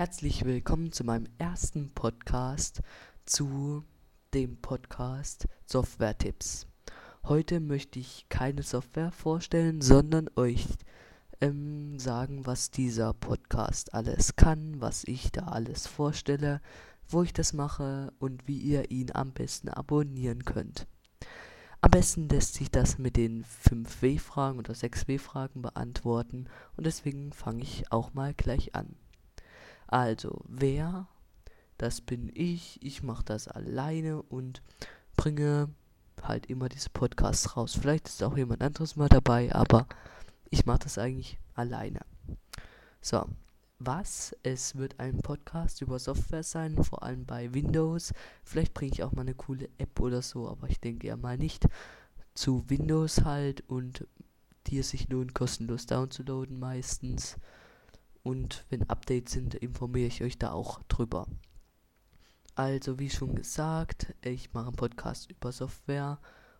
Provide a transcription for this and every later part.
Herzlich willkommen zu meinem ersten Podcast zu dem Podcast Software-Tipps. Heute möchte ich keine Software vorstellen, sondern euch ähm, sagen, was dieser Podcast alles kann, was ich da alles vorstelle, wo ich das mache und wie ihr ihn am besten abonnieren könnt. Am besten lässt sich das mit den 5 W-Fragen oder 6 W-Fragen beantworten und deswegen fange ich auch mal gleich an. Also, wer? Das bin ich. Ich mache das alleine und bringe halt immer diese Podcasts raus. Vielleicht ist auch jemand anderes mal dabei, aber ich mache das eigentlich alleine. So, was? Es wird ein Podcast über Software sein, vor allem bei Windows. Vielleicht bringe ich auch mal eine coole App oder so, aber ich denke ja mal nicht. Zu Windows halt und die es sich lohnt, kostenlos downzuladen meistens. Und wenn Updates sind, informiere ich euch da auch drüber. Also, wie schon gesagt, ich mache einen Podcast über Software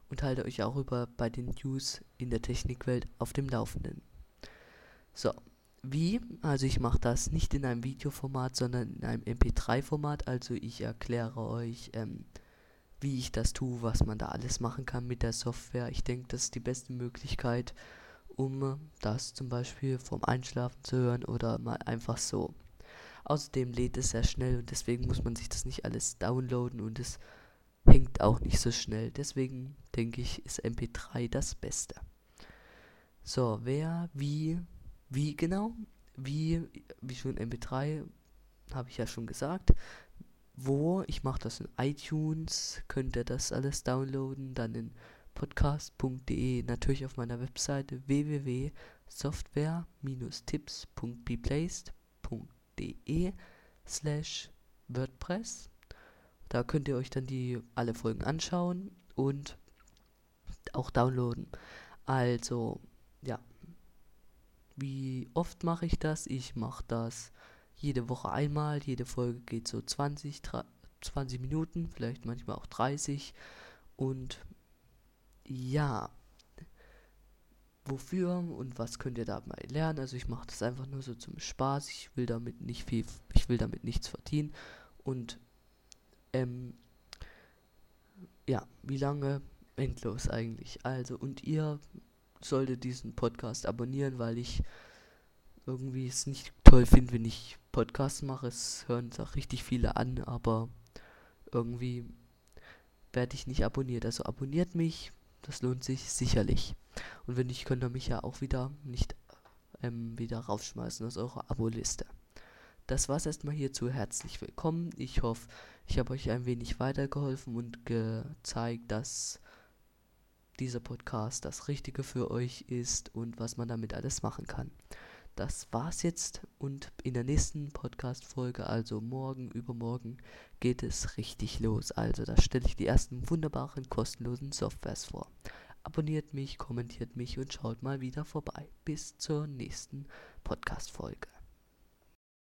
und halte euch auch über bei den News in der Technikwelt auf dem Laufenden. So, wie? Also ich mache das nicht in einem Videoformat, sondern in einem MP3-Format. Also ich erkläre euch, ähm, wie ich das tue, was man da alles machen kann mit der Software. Ich denke, das ist die beste Möglichkeit, um das zum Beispiel vom Einschlafen zu hören oder mal einfach so. Außerdem lädt es sehr schnell und deswegen muss man sich das nicht alles downloaden und es hängt auch nicht so schnell. Deswegen denke ich, ist MP3 das Beste. So, wer, wie, wie genau? Wie, wie schon MP3, habe ich ja schon gesagt. Wo? Ich mache das in iTunes, könnt ihr das alles downloaden, dann in podcast.de, natürlich auf meiner Webseite www.software-tipps.beplaced.de slash WordPress. Da könnt ihr euch dann die alle Folgen anschauen und auch downloaden. Also, ja. Wie oft mache ich das? Ich mache das jede Woche einmal. Jede Folge geht so 20, 20 Minuten, vielleicht manchmal auch 30. Und ja, wofür und was könnt ihr dabei lernen? Also ich mache das einfach nur so zum Spaß. Ich will damit nicht viel, ich will damit nichts verdienen. Und ähm, ja, wie lange? Endlos eigentlich. Also, und ihr solltet diesen Podcast abonnieren, weil ich irgendwie es nicht toll finde, wenn ich Podcasts mache. Es hören es auch richtig viele an, aber irgendwie werde ich nicht abonniert. Also abonniert mich, das lohnt sich sicherlich. Und wenn nicht, könnt ihr mich ja auch wieder nicht ähm, wieder rausschmeißen aus eurer Abo-Liste. Das war's erstmal hierzu. Herzlich willkommen. Ich hoffe, ich habe euch ein wenig weitergeholfen und gezeigt, dass dieser Podcast das Richtige für euch ist und was man damit alles machen kann. Das war's jetzt und in der nächsten Podcast-Folge, also morgen, übermorgen, geht es richtig los. Also da stelle ich die ersten wunderbaren kostenlosen Softwares vor. Abonniert mich, kommentiert mich und schaut mal wieder vorbei. Bis zur nächsten Podcast-Folge.